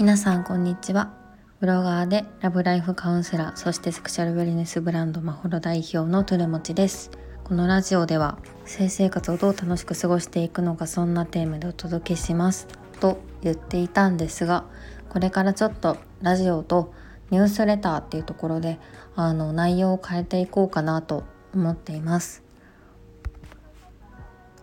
皆さんこんにちは。ブロガーでラブライフカウンセラーそしてセクシャルウェルネスブランドマホロ代表のトゥルモチです。このラジオでは性生活をどう楽しく過ごしていくのかそんなテーマでお届けします。と言っていたんですがこれからちょっとラジオとニュースレターっていうところであの内容を変えていこうかなと思っています。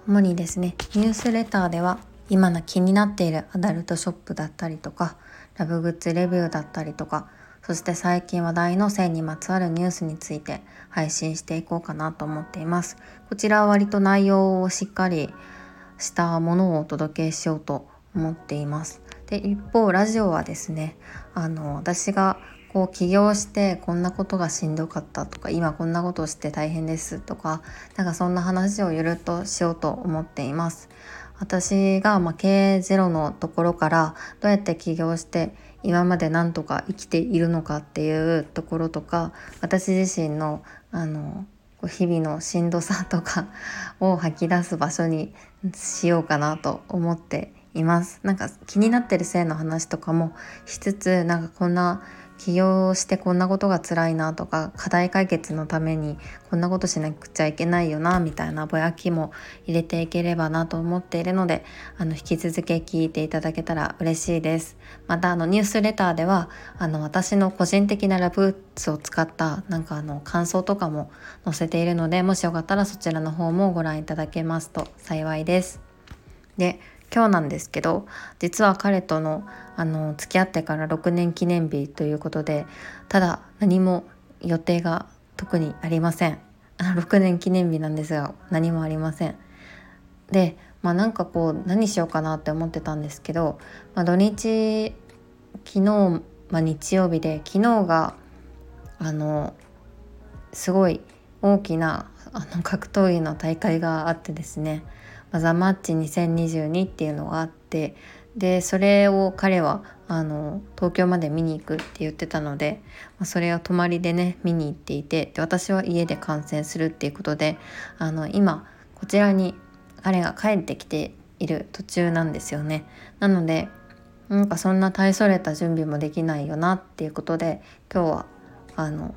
主にですねニュースレターでは今の気になっているアダルトショップだったりとかラブグッズレビューだったりとかそして最近話題の性にまつわるニュースについて配信していこうかなと思っています。こちらは割と内容をしっかりしたものをお届けしようと思っています。で一方ラジオはですねあの私がこう起業してこんなことがしんどかったとか今こんなことをして大変ですとかなんかそんな話をゆるっとしようと思っています私がま経営ゼロのところからどうやって起業して今まで何とか生きているのかっていうところとか私自身のあの日々のしんどさとか を吐き出す場所にしようかなと思っています。なんか気になってる性の話とかもしつつなんかこんな起業してこんなことが辛いなとか課題解決のためにこんなことしなくちゃいけないよなみたいなぼやきも入れていければなと思っているのであの引き続き聞いていただけたら嬉しいです。またあのニュースレターではあの私の個人的なラブーツを使ったなんかあの感想とかも載せているのでもしよかったらそちらの方もご覧いただけますと幸いです。で今日なんですけど実は彼とのあの付き合ってから6年記念日ということでただ何も予定が特にありません。6年記念日なんですが何もありません。でまあなんかこう何しようかなって思ってたんですけど、まあ、土日昨日、まあ、日曜日で昨日があのすごい大きなあの格闘技の大会があってですね。ザ・マッチ2022っていうのがあってでそれを彼はあの東京まで見に行くって言ってたので、ま、それを泊まりでね見に行っていてで私は家で観戦するっていうことであの今こちらに彼が帰ってきている途中なんですよね。なのでなんかそんな大それた準備もできないよなっていうことで今日はあの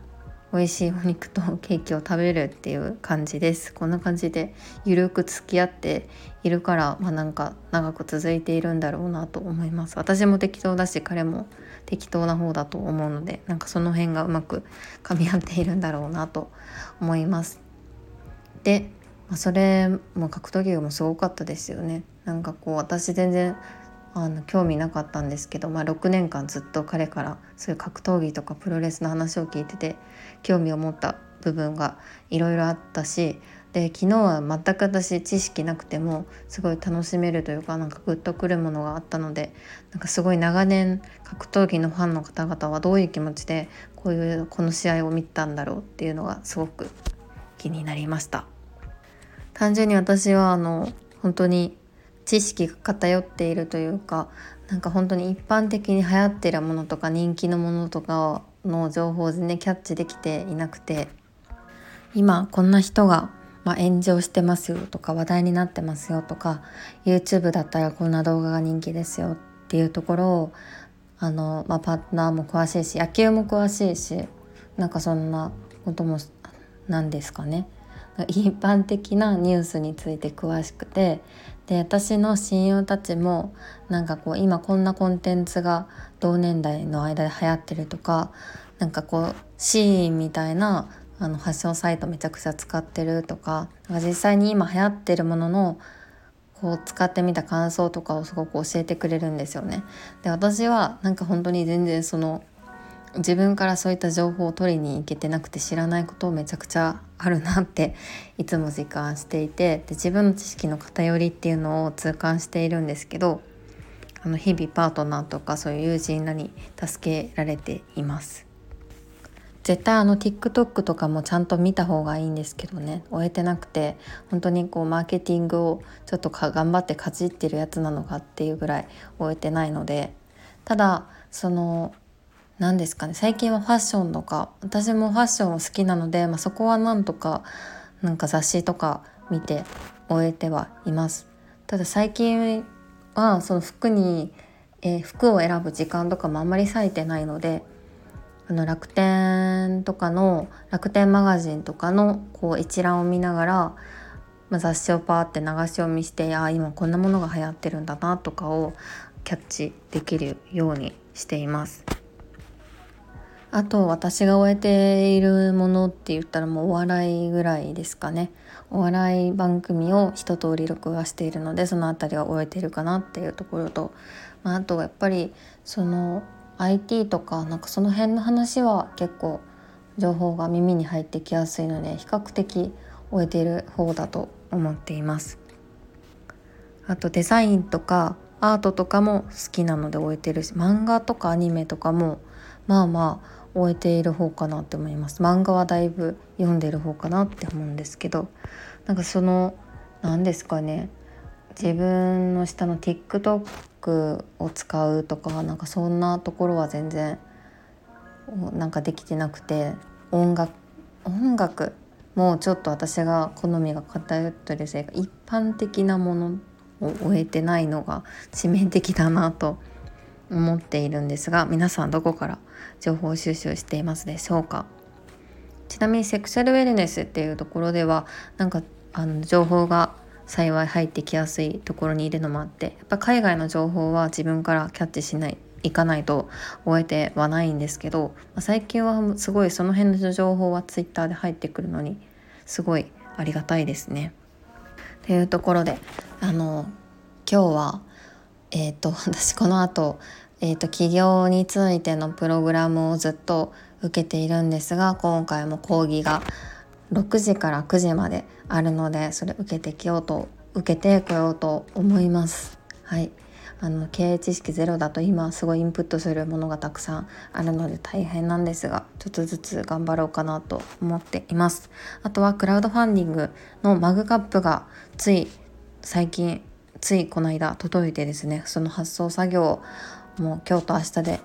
美味しいお肉とケーキを食べるっていう感じです。こんな感じでゆるく付き合っているからまあなんか長く続いているんだろうなと思います。私も適当だし彼も適当な方だと思うのでなんかその辺がうまく噛み合っているんだろうなと思います。で、まあ、それも格闘技もすごかったですよね。なんかこう私全然あの興味なかったんですけど、まあ、6年間ずっと彼からそういう格闘技とかプロレスの話を聞いてて興味を持った部分がいろいろあったしで昨日は全く私知識なくてもすごい楽しめるというかなんかグッとくるものがあったのでなんかすごい長年格闘技のファンの方々はどういう気持ちでこういうこの試合を見たんだろうっていうのがすごく気になりました。単純に私はあの本当に知識が偏っているというかなんか本当に一般的に流行ってるものとか人気のものとかの情報を全然キャッチできていなくて今こんな人が、まあ、炎上してますよとか話題になってますよとか YouTube だったらこんな動画が人気ですよっていうところをあの、まあ、パートナーも詳しいし野球も詳しいしなんかそんなこともなんですかね。一般的なニュースについて詳しくてで私の親友たちもなんかこう今こんなコンテンツが同年代の間で流行ってるとかなんかこうシーンみたいなあのファッションサイトめちゃくちゃ使ってるとか実際に今流行ってるもののこう使ってみた感想とかをすごく教えてくれるんですよね。で私はなんか本当に全然その自分からそういった情報を取りに行けてなくて知らないことをめちゃくちゃあるなっていつも実感していてで自分の知識の偏りっていうのを痛感しているんですけどあの日々パートナーとかそういう友人らに助けられています。絶対あの TikTok とかもちゃんと見た方がいいんですけどね終えてなくて本当にこうマーケティングをちょっとか頑張ってかじってるやつなのかっていうぐらい終えてないのでただその何ですかね最近はファッションとか私もファッションを好きなので、まあ、そこはなんとかなんか雑誌とか見て終えてはいますただ最近はその服に、えー、服を選ぶ時間とかもあんまり割いてないのであの楽天とかの楽天マガジンとかのこう一覧を見ながら、まあ、雑誌をパーって流し読みしてあ今こんなものが流行ってるんだなとかをキャッチできるようにしています。あと私が終えているものって言ったらもうお笑いぐらいですかね。お笑い番組を一通り録画しているのでその辺りは終えてるかなっていうところと、まあ、あとはやっぱりその IT とかなんかその辺の話は結構情報が耳に入ってきやすいので比較的終えている方だと思っています。あとデザインとかアートとかも好きなので終えてるし漫画とかアニメとかもまあまあ終えている方かなって思います。漫画はだいぶ読んでる方かなって思うんですけどなんかその何ですかね。自分の下の TikTok を使うとかなんかそんなところは全然なんかできてなくて音楽音楽もうちょっと私が好みが偏ってるせいか一般的なものを終えてないのが致命的だなと思っているんですが皆さんどこから情報収集していますでしょうか？ちなみにセクシャルウェルネスっていうところではなんかあの情報が幸い入ってきやすいところにいるのもあってやっぱ海外の情報は自分からキャッチしないいかないと終えてはないんですけど最近はすごいその辺の情報はツイッターで入ってくるのにすごいありがたいですね。というところであの今日はえっ、ー、と私この後えーと、起業についてのプログラムをずっと受けているんですが今回も講義が6時から9時まであるのでそれ受けてきようと受けてこようと思います。はいあの経営知識ゼロだと今すごいインプットするものがたくさんあるので大変なんですがちょっとずつ頑張ろうかなと思っていますあとはクラウドファンディングのマグカップがつい最近ついこの間届いてですねその発送作業もう今日と明日で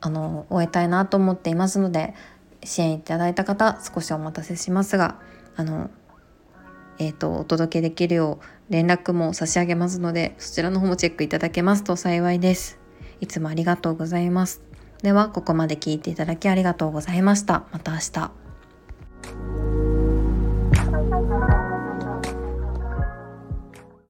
あの終えたいなと思っていますので支援いただいた方少しお待たせしますがあのえーと、お届けできるよう連絡も差し上げますのでそちらの方もチェックいただけますと幸いです。いつもありがとうございます。ではここまで聞いていただきありがとうございました。また明日。